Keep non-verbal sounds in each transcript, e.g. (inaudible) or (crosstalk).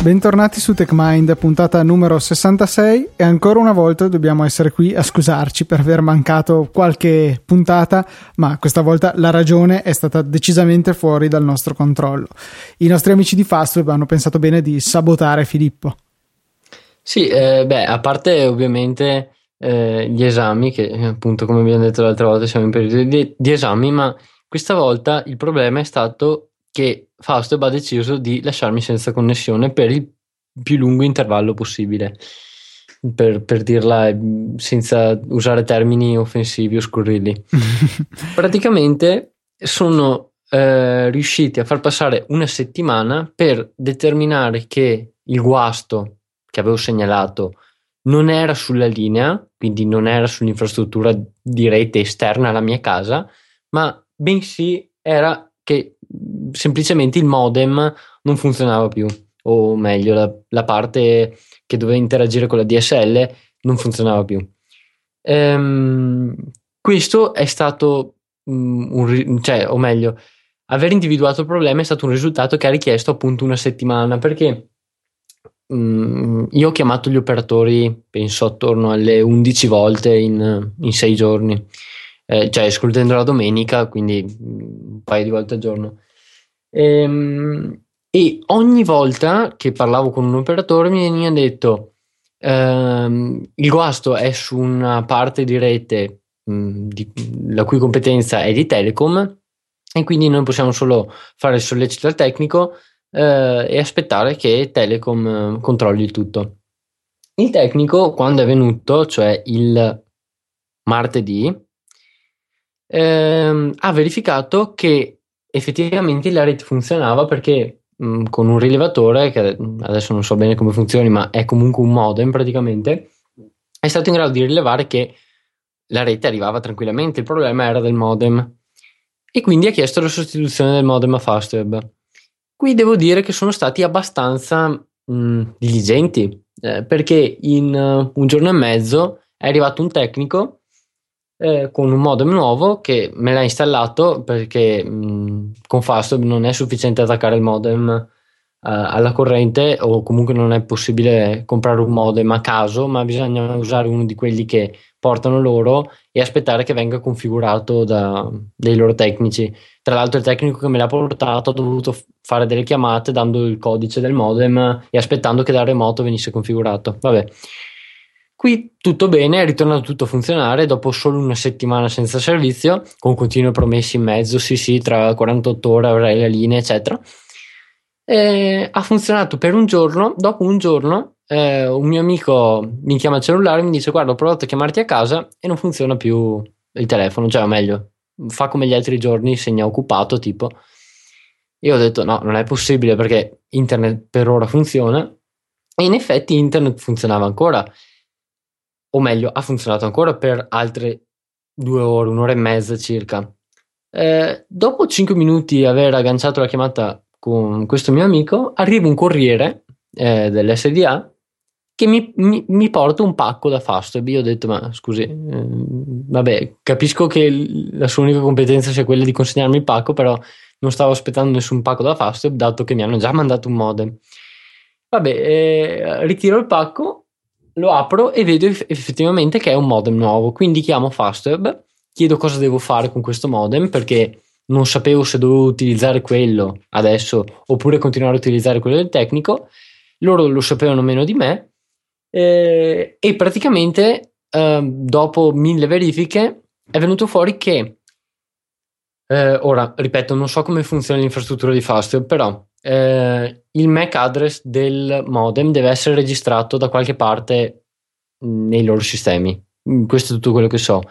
Bentornati su TechMind, puntata numero 66 e ancora una volta dobbiamo essere qui a scusarci per aver mancato qualche puntata, ma questa volta la ragione è stata decisamente fuori dal nostro controllo. I nostri amici di Fastweb hanno pensato bene di sabotare Filippo. Sì, eh, beh, a parte ovviamente eh, gli esami, che appunto come abbiamo detto l'altra volta siamo in periodo di, di esami, ma questa volta il problema è stato che Fausto ha deciso di lasciarmi senza connessione per il più lungo intervallo possibile. Per, per dirla senza usare termini offensivi o scurrili. (laughs) Praticamente sono eh, riusciti a far passare una settimana per determinare che il guasto che avevo segnalato non era sulla linea, quindi non era sull'infrastruttura di rete esterna alla mia casa, ma bensì era che semplicemente il modem non funzionava più, o meglio, la, la parte che doveva interagire con la DSL non funzionava più. Ehm, questo è stato um, un, cioè, o meglio, aver individuato il problema è stato un risultato che ha richiesto appunto una settimana perché um, io ho chiamato gli operatori penso attorno alle 11 volte in, in 6 giorni eh, cioè escludendo la domenica quindi un paio di volte al giorno Ehm, e ogni volta che parlavo con un operatore mi veniva detto ehm, il guasto è su una parte di rete mh, di, la cui competenza è di Telecom e quindi noi possiamo solo fare il sollecito al tecnico eh, e aspettare che Telecom eh, controlli il tutto. Il tecnico, quando è venuto, cioè il martedì, ehm, ha verificato che effettivamente la rete funzionava perché mh, mm, con un rilevatore, che adesso non so bene come funzioni, ma è comunque un modem praticamente, è stato in grado di rilevare che la rete arrivava tranquillamente, il problema era del modem e quindi ha chiesto la sostituzione del modem a Fastweb. Qui devo dire che sono stati abbastanza mh, mm, diligenti eh, perché in uh, un giorno e mezzo è arrivato un tecnico eh, con un modem nuovo che me l'ha installato perché mh, con Fastweb non è sufficiente attaccare il modem eh, alla corrente o comunque non è possibile comprare un modem a caso, ma bisogna usare uno di quelli che portano loro e aspettare che venga configurato da, dai loro tecnici. Tra l'altro il tecnico che me l'ha portato ha dovuto fare delle chiamate dando il codice del modem e aspettando che da remoto venisse configurato. Vabbè. Qui tutto bene, è ritornato tutto a funzionare dopo solo una settimana senza servizio, con continue promesse in mezzo, sì sì, tra 48 ore avrai la linea, eccetera. E ha funzionato per un giorno, dopo un giorno eh, un mio amico mi chiama al cellulare e mi dice guarda ho provato a chiamarti a casa e non funziona più il telefono, cioè o meglio, fa come gli altri giorni, segna occupato tipo. Io ho detto no, non è possibile perché internet per ora funziona e in effetti internet funzionava ancora o meglio, ha funzionato ancora per altre due ore, un'ora e mezza circa. Eh, dopo cinque minuti di aver agganciato la chiamata con questo mio amico, arriva un corriere eh, dell'SDA che mi, mi, mi, porta un pacco da Fastweb. Io ho detto, ma scusi, eh, vabbè, capisco che la sua unica competenza sia quella di consegnarmi il pacco, però non stavo aspettando nessun pacco da Fastweb, dato che mi hanno già mandato un modem. Vabbè, eh, ritiro il pacco lo apro e vedo effettivamente che è un modem nuovo, quindi chiamo Fastweb, chiedo cosa devo fare con questo modem perché non sapevo se dovevo utilizzare quello adesso oppure continuare a utilizzare quello del tecnico, loro lo sapevano meno di me eh, e praticamente eh, dopo mille verifiche è venuto fuori che eh, ora ripeto non so come funziona l'infrastruttura di Fastweb però eh, il MAC address del modem deve essere registrato da qualche parte nei loro sistemi. Mm, questo è tutto quello che so.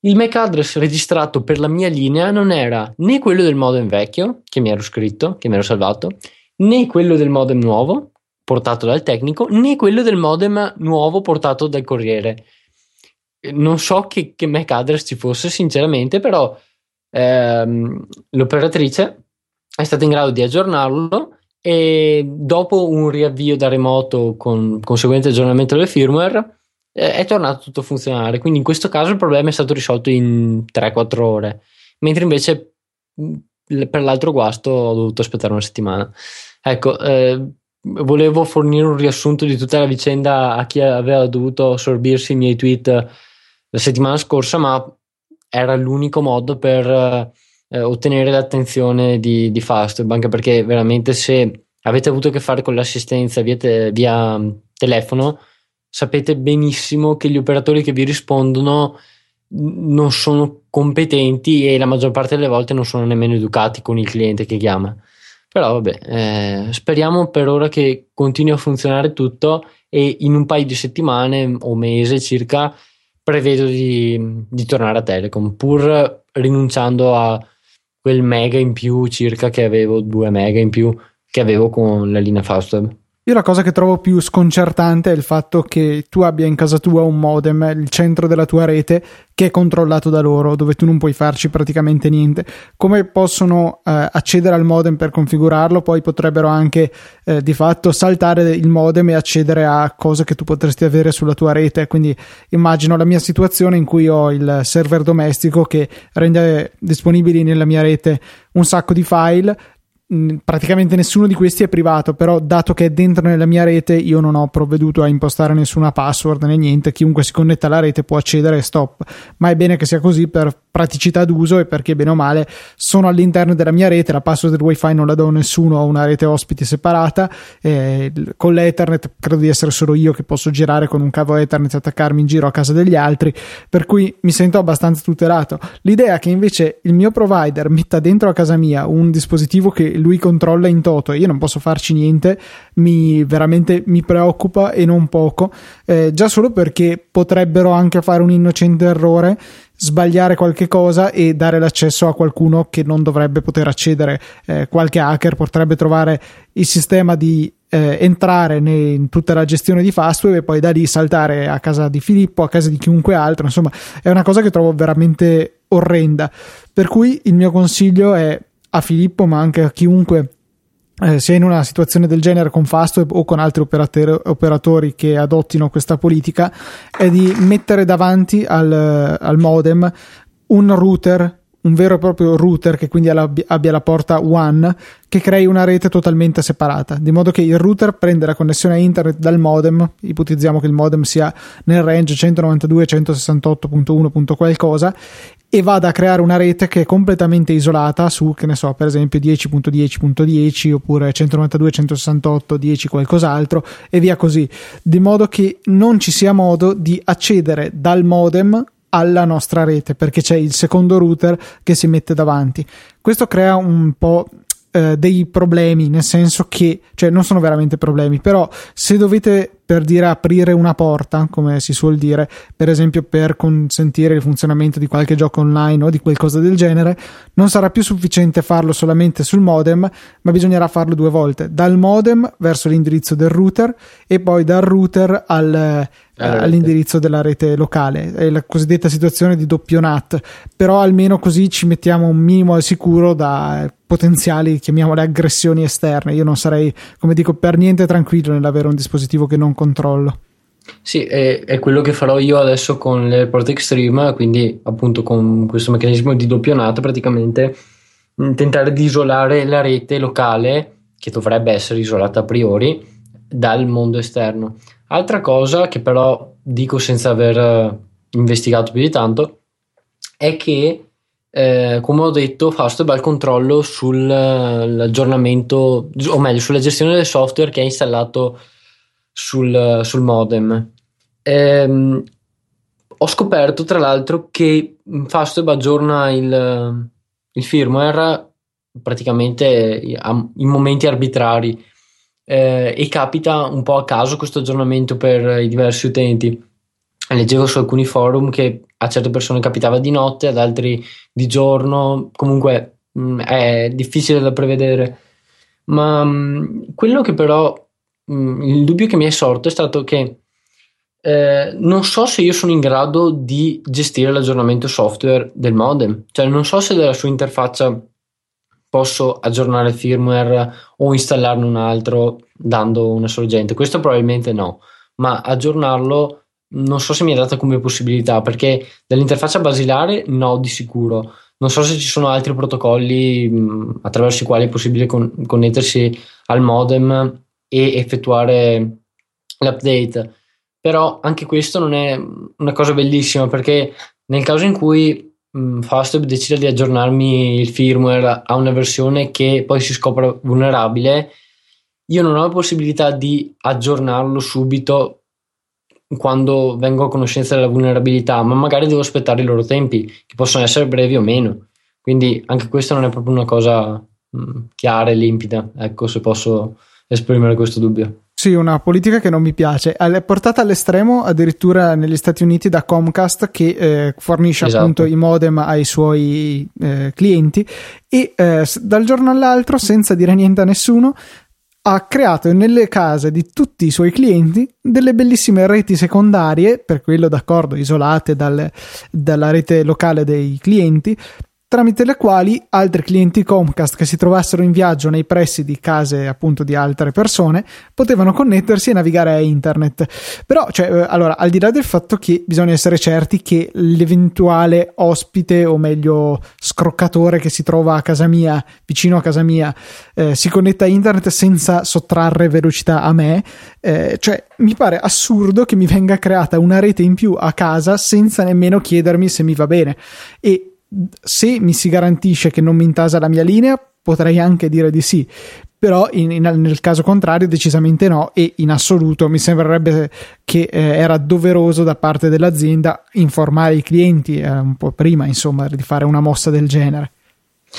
Il MAC address registrato per la mia linea non era né quello del modem vecchio che mi ero scritto, che mi ero salvato, né quello del modem nuovo portato dal tecnico, né quello del modem nuovo portato dal corriere. Non so che, che MAC address ci fosse, sinceramente, però ehm, l'operatrice è stato in grado di aggiornarlo e dopo un riavvio da remoto con conseguente aggiornamento del firmware eh, è tornato tutto a funzionare. Quindi in questo caso il problema è stato risolto in 3-4 ore, mentre invece per l'altro guasto ho dovuto aspettare una settimana. Ecco, eh, volevo fornire un riassunto di tutta la vicenda a chi aveva dovuto assorbirsi i miei tweet la settimana scorsa, ma era l'unico modo per eh, ottenere l'attenzione di, di Fastweb, anche perché veramente se avete avuto a che fare con l'assistenza via, te, via mm, telefono, sapete benissimo che gli operatori che vi rispondono non sono competenti e la maggior parte delle volte non sono nemmeno educati con il cliente che chiama. Però vabbè, eh, speriamo per ora che continui a funzionare tutto e in un paio di settimane o mese circa prevedo di, di tornare a Telecom, pur rinunciando a quel mega in più circa che avevo, due mega in più che avevo con la linea Fastweb. Io la cosa che trovo più sconcertante è il fatto che tu abbia in casa tua un modem, il centro della tua rete, che è controllato da loro, dove tu non puoi farci praticamente niente. Come possono eh, accedere al modem per configurarlo? Poi potrebbero anche eh, di fatto saltare il modem e accedere a cose che tu potresti avere sulla tua rete. Quindi immagino la mia situazione in cui ho il server domestico che rende disponibili nella mia rete un sacco di file praticamente nessuno di questi è privato, però dato che è dentro nella mia rete io non ho provveduto a impostare nessuna password né niente, chiunque si connetta alla rete può accedere e stop, ma è bene che sia così per praticità d'uso e perché bene o male sono all'interno della mia rete, la password del wifi non la do a nessuno, ho una rete ospiti separata, eh, con l'Ethernet credo di essere solo io che posso girare con un cavo Ethernet e attaccarmi in giro a casa degli altri, per cui mi sento abbastanza tutelato. L'idea che invece il mio provider metta dentro a casa mia un dispositivo che lui controlla in toto e io non posso farci niente, mi veramente mi preoccupa e non poco, eh, già solo perché potrebbero anche fare un innocente errore sbagliare qualche cosa e dare l'accesso a qualcuno che non dovrebbe poter accedere. Eh, qualche hacker potrebbe trovare il sistema di eh, entrare in tutta la gestione di Fastweb e poi da lì saltare a casa di Filippo, a casa di chiunque altro. Insomma, è una cosa che trovo veramente orrenda. Per cui il mio consiglio è a Filippo, ma anche a chiunque eh, sia in una situazione del genere con Fastweb o con altri operatori, che adottino questa politica, è di mettere davanti al, al modem un router un vero e proprio router che quindi abbia la porta WAN che crei una rete totalmente separata, di modo che il router prende la connessione a internet dal modem, ipotizziamo che il modem sia nel range 192.168.1. qualcosa e vada a creare una rete che è completamente isolata su, che ne so, per esempio 10.10.10 oppure 192.168.10 qualcos'altro e via così, di modo che non ci sia modo di accedere dal modem alla nostra rete perché c'è il secondo router che si mette davanti. Questo crea un po' eh, dei problemi, nel senso che, cioè non sono veramente problemi, però se dovete per dire aprire una porta, come si suol dire, per esempio per consentire il funzionamento di qualche gioco online o di qualcosa del genere, non sarà più sufficiente farlo solamente sul modem, ma bisognerà farlo due volte, dal modem verso l'indirizzo del router e poi dal router al, all'indirizzo della rete locale, è la cosiddetta situazione di doppio NAT, però almeno così ci mettiamo un minimo al sicuro da potenziali, chiamiamole aggressioni esterne. Io non sarei, come dico, per niente tranquillo nell'avere un dispositivo che non controllo. Sì, è, è, quello che farò io adesso con l'AirPort Extreme, quindi appunto con questo meccanismo di doppionato praticamente mm, tentare di isolare la rete locale, che dovrebbe essere isolata a priori, dal mondo esterno. Altra cosa che però dico senza aver eh, investigato più di tanto è che eh, come ho detto, Fastweb ha il controllo sull'aggiornamento, o meglio, sulla gestione del software che è installato sul, sul modem. Ehm, ho scoperto tra l'altro che Fastweb aggiorna il, il firmware praticamente in momenti arbitrari eh, e capita un po' a caso questo aggiornamento per i diversi utenti. Leggevo su alcuni forum che a certe persone capitava di notte, ad altri di giorno, comunque mh, mm, è difficile da prevedere. Ma mh, mm, quello che però Mm, il dubbio che mi è sorto è stato che eh, non so se io sono in grado di gestire l'aggiornamento software del modem, cioè non so se dalla sua interfaccia posso aggiornare il firmware o installarne un altro dando una sorgente. Questo probabilmente no, ma aggiornarlo non so se mi è data come possibilità perché dall'interfaccia basilare no di sicuro. Non so se ci sono altri protocolli mh, attraverso i quali è possibile con- connettersi al modem e effettuare l'update. Però anche questo non è una cosa bellissima perché nel caso in cui mh, Fastweb decida di aggiornarmi il firmware a una versione che poi si scopre vulnerabile, io non ho la possibilità di aggiornarlo subito quando vengo a conoscenza della vulnerabilità, ma magari devo aspettare i loro tempi, che possono essere brevi o meno. Quindi anche questa non è proprio una cosa mh, chiara e limpida, ecco se posso esprimere questo dubbio. Sì, una politica che non mi piace, è portata all'estremo addirittura negli Stati Uniti da Comcast che eh, fornisce esatto. appunto i modem ai suoi eh, clienti e eh, dal giorno all'altro, senza dire niente a nessuno, ha creato nelle case di tutti i suoi clienti delle bellissime reti secondarie, per quello d'accordo, isolate dal, dalla rete locale dei clienti, tramite le quali altri clienti Comcast che si trovassero in viaggio nei pressi di case appunto di altre persone potevano connettersi e navigare a internet. Però, cioè, eh, allora, al di là del fatto che bisogna essere certi che l'eventuale ospite, o meglio scroccatore che si trova a casa mia, vicino a casa mia, eh, si connetta a internet senza sottrarre velocità a me, eh, cioè mi pare assurdo che mi venga creata una rete in più a casa senza nemmeno chiedermi se mi va bene. E se mi si garantisce che non mi intasa la mia linea, potrei anche dire di sì. Però in, in, nel caso contrario decisamente no e in assoluto mi sembrerebbe che eh, era doveroso da parte dell'azienda informare i clienti eh, un po' prima insomma di fare una mossa del genere.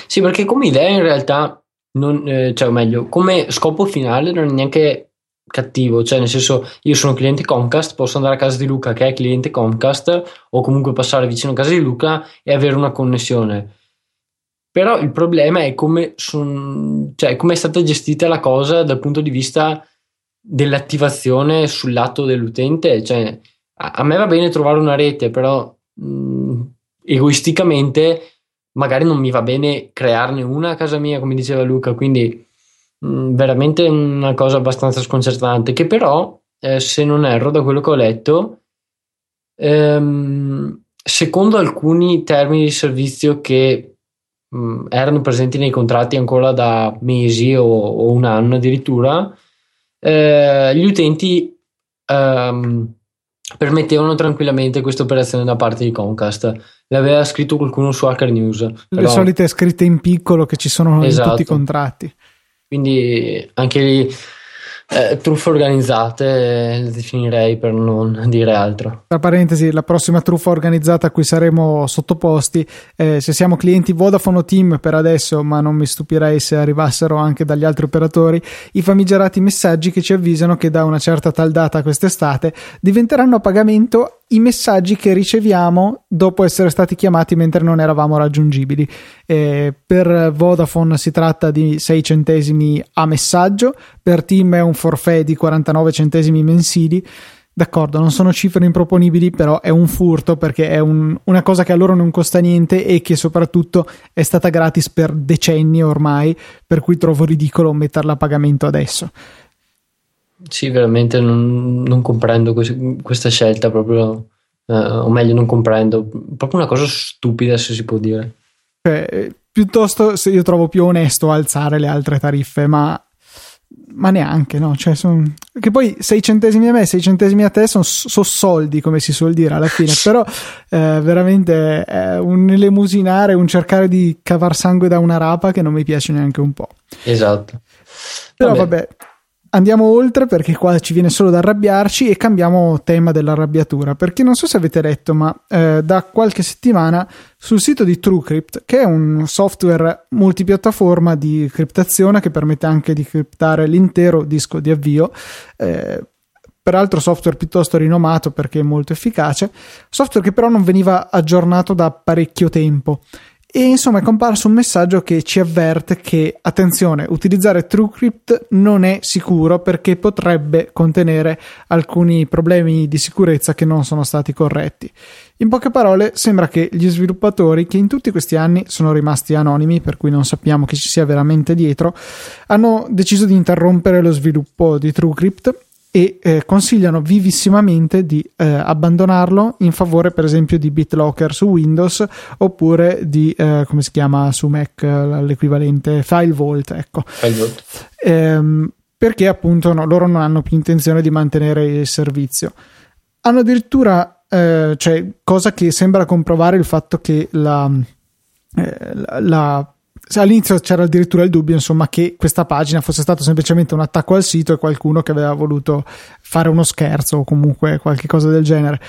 Sì perché come idea in realtà non, eh, cioè o meglio come scopo finale non è neanche cattivo, cioè nel senso io sono cliente Comcast, posso andare a casa di Luca che è cliente Comcast o comunque passare vicino a casa di Luca e avere una connessione. Però il problema è come, son, cioè, come è stata gestita la cosa dal punto di vista dell'attivazione sul lato dell'utente. Cioè, a, a me va bene trovare una rete, però mh, egoisticamente magari non mi va bene crearne una a casa mia, come diceva Luca, quindi Mm, veramente una cosa abbastanza sconcertante che però eh, se non erro da quello che ho letto ehm, secondo alcuni termini di servizio che mh, mm, erano presenti nei contratti ancora da mesi o, o un anno addirittura eh, gli utenti ehm, permettevano tranquillamente questa operazione da parte di Comcast. L'aveva scritto qualcuno su Hacker News. Però... Le solite scritte in piccolo che ci sono esatto. in tutti i esatto. contratti. Quindi anche lì eh, truffe organizzate le definirei per non dire altro. Tra parentesi, la prossima truffa organizzata a cui saremo sottoposti, eh, se siamo clienti Vodafone o Team per adesso, ma non mi stupirei se arrivassero anche dagli altri operatori, i famigerati messaggi che ci avvisano che da una certa tal data quest'estate diventeranno a pagamento i messaggi che riceviamo dopo essere stati chiamati mentre non eravamo raggiungibili. Eh, per Vodafone si tratta di 6 centesimi a messaggio, per Team è un forfait di 49 centesimi mensili. D'accordo, non sono cifre improponibili, però è un furto perché è un, una cosa che a loro non costa niente e che soprattutto è stata gratis per decenni ormai, per cui trovo ridicolo metterla a pagamento adesso. Sì, veramente non, non comprendo questa scelta proprio, eh, o meglio non comprendo, proprio una cosa stupida se si può dire. Cioè, piuttosto se io trovo più onesto alzare le altre tariffe, ma, ma neanche, no? Cioè, son, che poi 6 centesimi a me, 6 centesimi a te sono so soldi, come si suol dire alla fine, (laughs) però eh, veramente è un elemusinare, un cercare di cavar sangue da una rapa che non mi piace neanche un po'. Esatto. Però vabbè, vabbè Andiamo oltre perché qua ci viene solo da arrabbiarci e cambiamo tema dell'arrabbiatura. Perché non so se avete letto ma eh, da qualche settimana sul sito di TrueCrypt che è un software multipiattaforma di criptazione che permette anche di criptare l'intero disco di avvio eh, peraltro software piuttosto rinomato perché è molto efficace software che però non veniva aggiornato da parecchio tempo e insomma è comparso un messaggio che ci avverte che, attenzione, utilizzare TrueCrypt non è sicuro perché potrebbe contenere alcuni problemi di sicurezza che non sono stati corretti. In poche parole, sembra che gli sviluppatori, che in tutti questi anni sono rimasti anonimi, per cui non sappiamo chi ci sia veramente dietro, hanno deciso di interrompere lo sviluppo di TrueCrypt e eh, consigliano vivissimamente di eh, abbandonarlo in favore per esempio di BitLocker su Windows oppure di eh, come si chiama su Mac l'equivalente FileVault ecco FileVault. Ehm, perché appunto no, loro non hanno più intenzione di mantenere il servizio. Hanno addirittura, eh, cioè, cosa che sembra comprovare il fatto che la, eh, la all'inizio c'era addirittura il dubbio insomma che questa pagina fosse stato semplicemente un attacco al sito e qualcuno che aveva voluto fare uno scherzo o comunque qualche cosa del genere.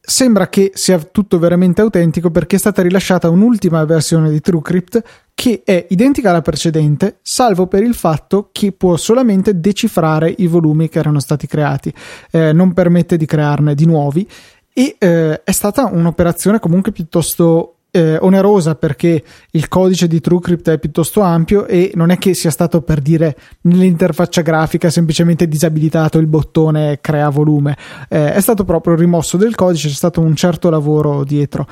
Sembra che sia tutto veramente autentico perché è stata rilasciata un'ultima versione di TrueCrypt che è identica alla precedente, salvo per il fatto che può solamente decifrare i volumi che erano stati creati, eh, non permette di crearne di nuovi e eh, è stata un'operazione comunque piuttosto eh, onerosa perché il codice di TrueCrypt è piuttosto ampio e non è che sia stato per dire nell'interfaccia grafica semplicemente disabilitato il bottone crea volume, eh, è stato proprio rimosso del codice, c'è stato un certo lavoro dietro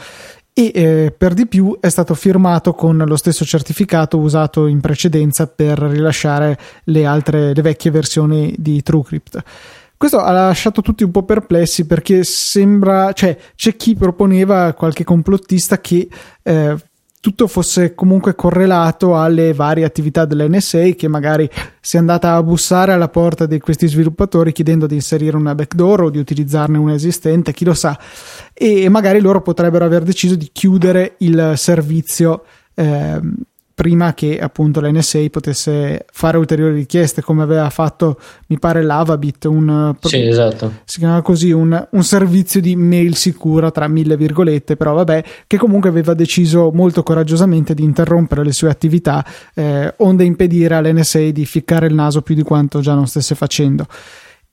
e eh, per di più è stato firmato con lo stesso certificato usato in precedenza per rilasciare le altre le vecchie versioni di TrueCrypt. Questo ha lasciato tutti un po' perplessi perché sembra, cioè, c'è chi proponeva qualche complottista che eh, tutto fosse comunque correlato alle varie attività dell'NSA che magari si è andata a bussare alla porta di questi sviluppatori chiedendo di inserire una backdoor o di utilizzarne una esistente, chi lo sa, e magari loro potrebbero aver deciso di chiudere il servizio eh, prima che appunto l'NSA potesse fare ulteriori richieste come aveva fatto mi pare l'Avabit un, sì, esatto. si chiamava così un, un, servizio di mail sicura tra mille virgolette però vabbè che comunque aveva deciso molto coraggiosamente di interrompere le sue attività eh, onde impedire all'NSA di ficcare il naso più di quanto già non stesse facendo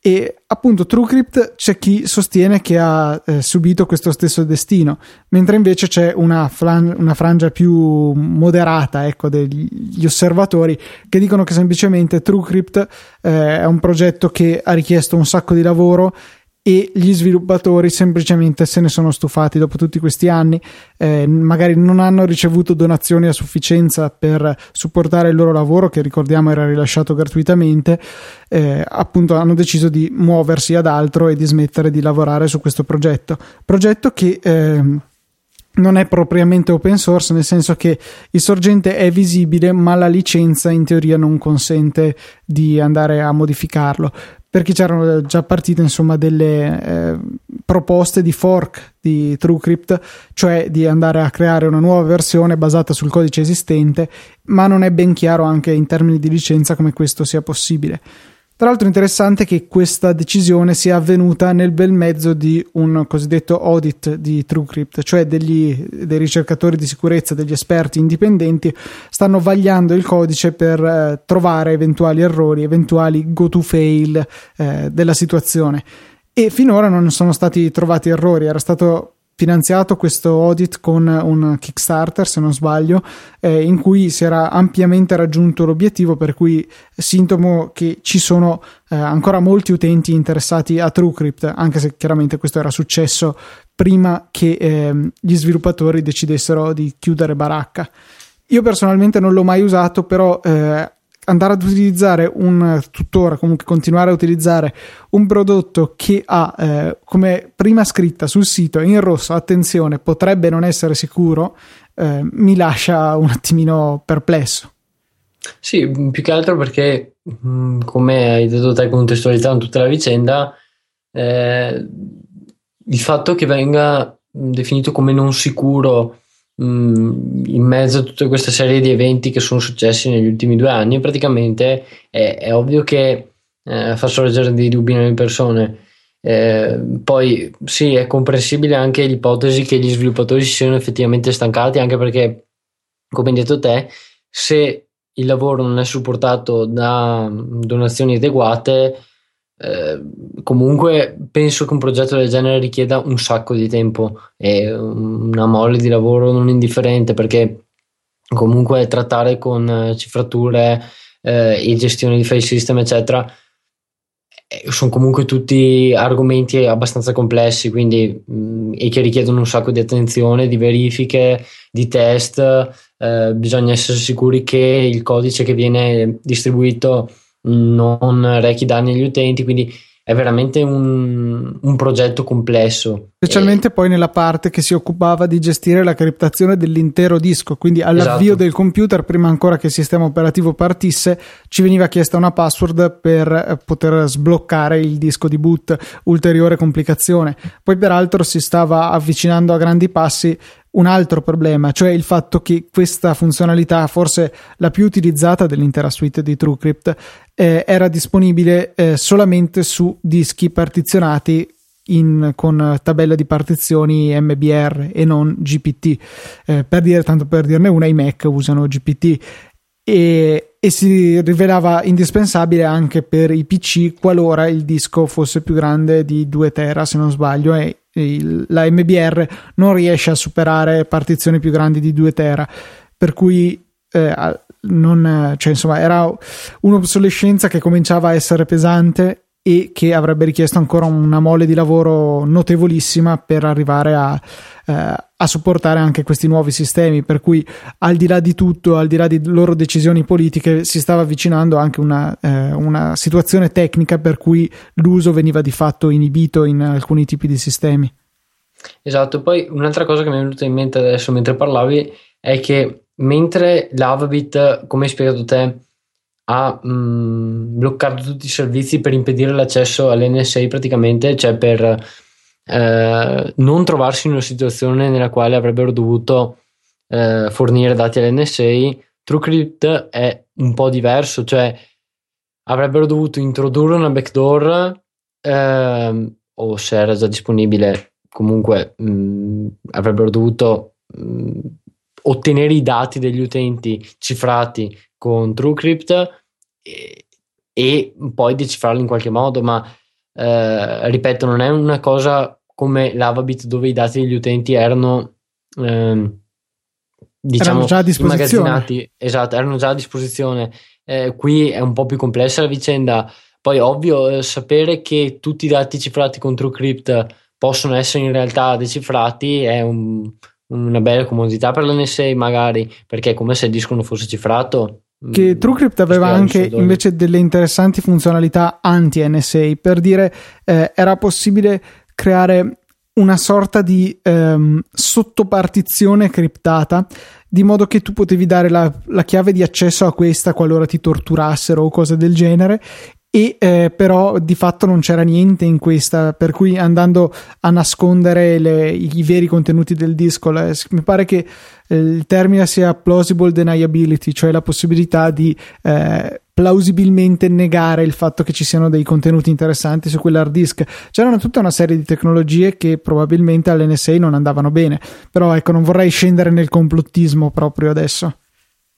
e appunto TrueCrypt c'è chi sostiene che ha eh, subito questo stesso destino, mentre invece c'è una, flan- una frangia più moderata ecco, degli osservatori che dicono che semplicemente TrueCrypt eh, è un progetto che ha richiesto un sacco di lavoro e gli sviluppatori semplicemente se ne sono stufati dopo tutti questi anni, eh, magari non hanno ricevuto donazioni a sufficienza per supportare il loro lavoro, che ricordiamo era rilasciato gratuitamente, eh, appunto hanno deciso di muoversi ad altro e di smettere di lavorare su questo progetto. Progetto che eh, non è propriamente open source, nel senso che il sorgente è visibile, ma la licenza in teoria non consente di andare a modificarlo perché c'erano già partite insomma delle eh, proposte di fork di TrueCrypt, cioè di andare a creare una nuova versione basata sul codice esistente, ma non è ben chiaro anche in termini di licenza come questo sia possibile. Tra l'altro interessante che questa decisione sia avvenuta nel bel mezzo di un cosiddetto audit di TrueCrypt, cioè degli, dei ricercatori di sicurezza, degli esperti indipendenti stanno vagliando il codice per eh, trovare eventuali errori, eventuali go to fail eh, della situazione. E finora non sono stati trovati errori, era stato finanziato questo audit con un Kickstarter, se non sbaglio, eh, in cui si era ampiamente raggiunto l'obiettivo, per cui sintomo che ci sono eh, ancora molti utenti interessati a TrueCrypt, anche se chiaramente questo era successo prima che eh, gli sviluppatori decidessero di chiudere baracca. Io personalmente non l'ho mai usato, però eh, andare ad utilizzare un tuttora, comunque continuare a utilizzare un prodotto che ha eh, come prima scritta sul sito in rosso, attenzione, potrebbe non essere sicuro, eh, mi lascia un attimino perplesso. Sì, più che altro perché, mm, come hai detto te, contestualizzato tutta la vicenda, eh, il fatto che venga definito come non sicuro Mm, in mezzo a tutta questa serie di eventi che sono successi negli ultimi due anni, praticamente è, è ovvio che eh, fa sorgere dei dubbi nelle persone. Eh, poi sì, è comprensibile anche l'ipotesi che gli sviluppatori si siano effettivamente stancati, anche perché, come hai detto te, se il lavoro non è supportato da donazioni adeguate, eh, comunque penso che un progetto del genere richieda un sacco di tempo e una mole di lavoro non indifferente perché comunque trattare con eh, cifrature eh, e gestione di file system eccetera eh, sono comunque tutti argomenti abbastanza complessi quindi mh, mm, e che richiedono un sacco di attenzione di verifiche di test eh, bisogna essere sicuri che il codice che viene distribuito non rechi danni agli utenti, quindi è veramente un, un progetto complesso. Specialmente e... poi nella parte che si occupava di gestire la criptazione dell'intero disco, quindi all'avvio esatto. del computer, prima ancora che il sistema operativo partisse, ci veniva chiesta una password per eh, poter sbloccare il disco di boot, ulteriore complicazione. Poi peraltro si stava avvicinando a grandi passi un altro problema, cioè il fatto che questa funzionalità, forse la più utilizzata dell'intera suite di TrueCrypt, eh, era disponibile eh, solamente su dischi partizionati in, con tabella di partizioni MBR e non GPT. Eh, per dire, tanto per dirne una, i Mac usano GPT e, e, si rivelava indispensabile anche per i PC qualora il disco fosse più grande di 2 tera, se non sbaglio, e il, la MBR non riesce a superare partizioni più grandi di 2 tera, per cui eh, non, cioè, insomma, era un'obsolescenza che cominciava a essere pesante e che avrebbe richiesto ancora una mole di lavoro notevolissima per arrivare a, eh, a supportare anche questi nuovi sistemi. Per cui, al di là di tutto, al di là di loro decisioni politiche, si stava avvicinando anche una, eh, una situazione tecnica per cui l'uso veniva di fatto inibito in alcuni tipi di sistemi. Esatto, poi un'altra cosa che mi è venuta in mente adesso mentre parlavi è che mentre l'Avabit, come hai spiegato te, ha mh, mm, bloccato tutti i servizi per impedire l'accesso all'NSA praticamente, cioè per eh, non trovarsi in una situazione nella quale avrebbero dovuto eh, fornire dati all'NSA. TrueCrypt è un po' diverso, cioè avrebbero dovuto introdurre una backdoor eh, o se era già disponibile comunque mh, mm, avrebbero dovuto mh, mm, ottenere i dati degli utenti cifrati con TrueCrypt e, e poi decifrarli in qualche modo, ma eh, ripeto, non è una cosa come l'Avabit dove i dati degli utenti erano eh, diciamo erano già a disposizione. Esatto, erano già a disposizione. Eh, qui è un po' più complessa la vicenda. Poi, ovvio, eh, sapere che tutti i dati cifrati con TrueCrypt possono essere in realtà decifrati è un, una bella comodità per l'NSA, magari perché è come se il disco non fosse cifrato che mm, TrueCrypt aveva anche invece delle interessanti funzionalità anti-NSA, per dire eh, era possibile creare una sorta di ehm, sottopartizione criptata di modo che tu potevi dare la, la, chiave di accesso a questa qualora ti torturassero o cose del genere e eh, però di fatto non c'era niente in questa per cui andando a nascondere le, i veri contenuti del disco la, mi pare che eh, il termine sia plausible deniability cioè la possibilità di eh, plausibilmente negare il fatto che ci siano dei contenuti interessanti su quell'hard disk. C'erano tutta una serie di tecnologie che probabilmente all'NSA non andavano bene però ecco non vorrei scendere nel complottismo proprio adesso.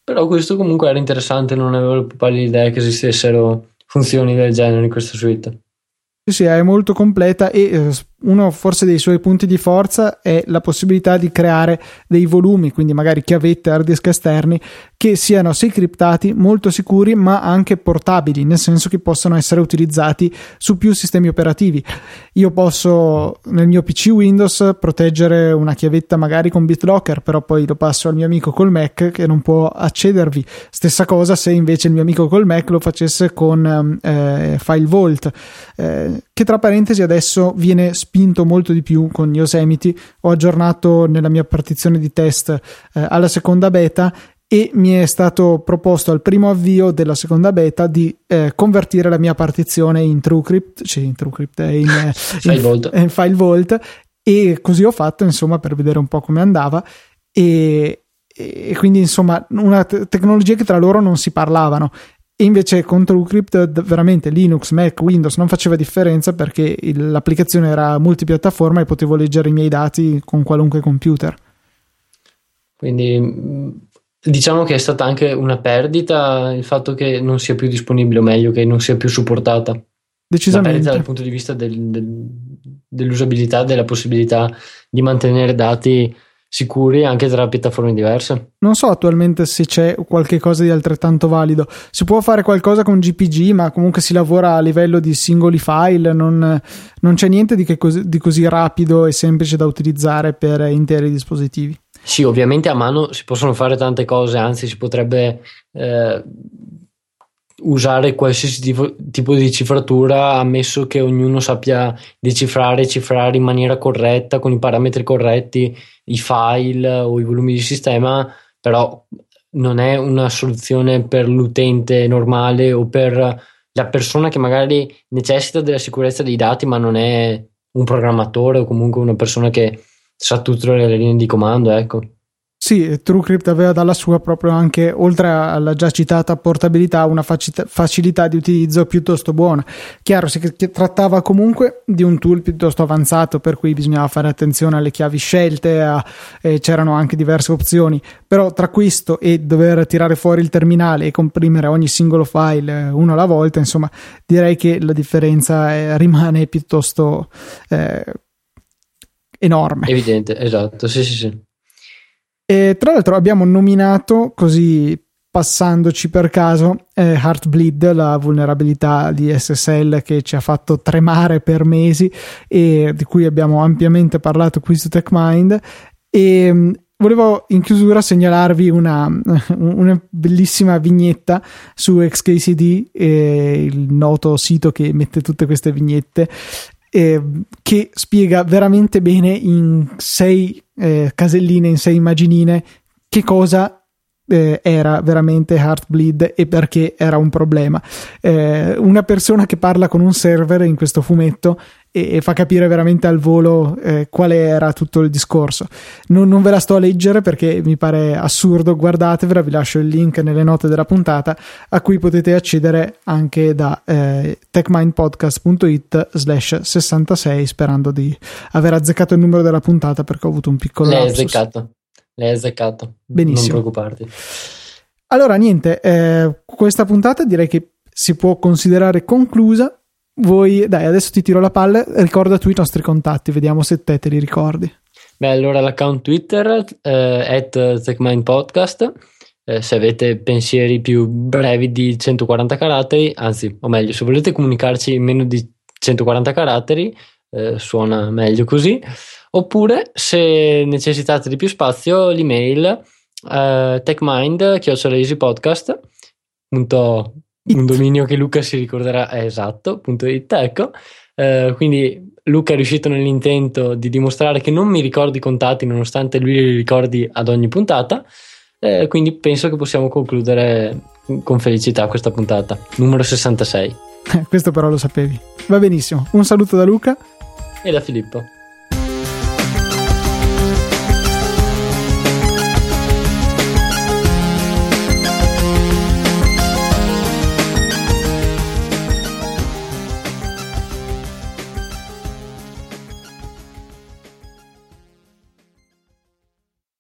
Però questo comunque era interessante non avevo più pallida idea che esistessero funzioni del genere in questa suite. Sì, sì, è molto completa e eh, uno forse dei suoi punti di forza è la possibilità di creare dei volumi, quindi magari chiavette, hard disk esterni, che siano sì criptati, molto sicuri, ma anche portabili, nel senso che possono essere utilizzati su più sistemi operativi. Io posso nel mio PC Windows proteggere una chiavetta magari con BitLocker, però poi lo passo al mio amico col Mac che non può accedervi. Stessa cosa se invece il mio amico col Mac lo facesse con eh, FileVault, eh, che tra parentesi adesso viene spinto molto di più con Yosemite. Ho aggiornato nella mia partizione di test eh, alla seconda beta e mi è stato proposto al primo avvio della seconda beta di eh, convertire la mia partizione in TrueCrypt, cioè in TrueCrypt, eh, in, eh, (laughs) FileVault. In, in FileVault e così ho fatto insomma per vedere un po' come andava e, e quindi insomma una te- tecnologia che tra loro non si parlavano invece con TrueCrypt veramente Linux, Mac, Windows non faceva differenza perché l'applicazione era multipiattaforma e potevo leggere i miei dati con qualunque computer. Quindi mm, diciamo che è stata anche una perdita il fatto che non sia più disponibile, o meglio, che non sia più supportata. Decisamente. Una perdita dal punto di vista del, del, dell'usabilità, della possibilità di mantenere dati sicuri anche tra piattaforme diverse. Non so attualmente se c'è qualche cosa di altrettanto valido. Si può fare qualcosa con GPG, ma comunque si lavora a livello di singoli file, non, non c'è niente di, così, di così rapido e semplice da utilizzare per interi dispositivi. Sì, ovviamente a mano si possono fare tante cose, anzi si potrebbe eh, usare qualsiasi tipo, tipo, di cifratura, ammesso che ognuno sappia decifrare e cifrare in maniera corretta, con i parametri corretti, i file o i volumi di sistema, però non è una soluzione per l'utente normale o per la persona che magari necessita della sicurezza dei dati, ma non è un programmatore o comunque una persona che sa tutte le linee di comando, ecco. Sì, TrueCrypt aveva dalla sua proprio anche, oltre alla già citata portabilità, una facilità di utilizzo piuttosto buona. Chiaro, si trattava comunque di un tool piuttosto avanzato, per cui bisognava fare attenzione alle chiavi scelte, a, eh, c'erano anche diverse opzioni, però tra questo e dover tirare fuori il terminale e comprimere ogni singolo file eh, uno alla volta, insomma, direi che la differenza eh, rimane piuttosto eh, enorme. Evidente, esatto, sì, sì, sì. E tra l'altro abbiamo nominato così passandoci per caso eh, Heartbleed, la vulnerabilità di SSL che ci ha fatto tremare per mesi e di cui abbiamo ampiamente parlato qui su TechMind. E mm, volevo in chiusura segnalarvi una, (laughs) una bellissima vignetta su XKCD, eh, il noto sito che mette tutte queste vignette eh, che spiega veramente bene in sei eh, caselline, in sei immaginine, che cosa eh, era veramente Heartbleed e perché era un problema. Eh, una persona che parla con un server in questo fumetto e, e fa capire veramente al volo eh, quale era tutto il discorso. Non, non, ve la sto a leggere perché mi pare assurdo, guardatevela, vi lascio il link nelle note della puntata a cui potete accedere anche da eh, techmindpodcast.it slash 66 sperando di aver azzeccato il numero della puntata perché ho avuto un piccolo L'hai azzeccato. L'hai azzeccato. Benissimo. Non preoccuparti. Allora, niente, eh, questa puntata direi che si può considerare conclusa. Voi, dai, adesso ti tiro la palla. Ricorda tu i nostri contatti, vediamo se te te li ricordi. Beh, allora l'account Twitter è eh, TechMindPodcast. Eh, se avete pensieri più brevi di 140 caratteri, anzi, o meglio, se volete comunicarci in meno di 140 caratteri, eh, suona meglio così. Oppure, se necessitate di più spazio, l'email eh, techmind podcast punto, un dominio che Luca si ricorderà è esatto, punto it, ecco. Eh, quindi Luca è riuscito nell'intento di dimostrare che non mi ricordi i contatti nonostante lui li ricordi ad ogni puntata. Eh, quindi penso che possiamo concludere con felicità questa puntata, numero 66. (laughs) Questo però lo sapevi. Va benissimo. Un saluto da Luca e da Filippo.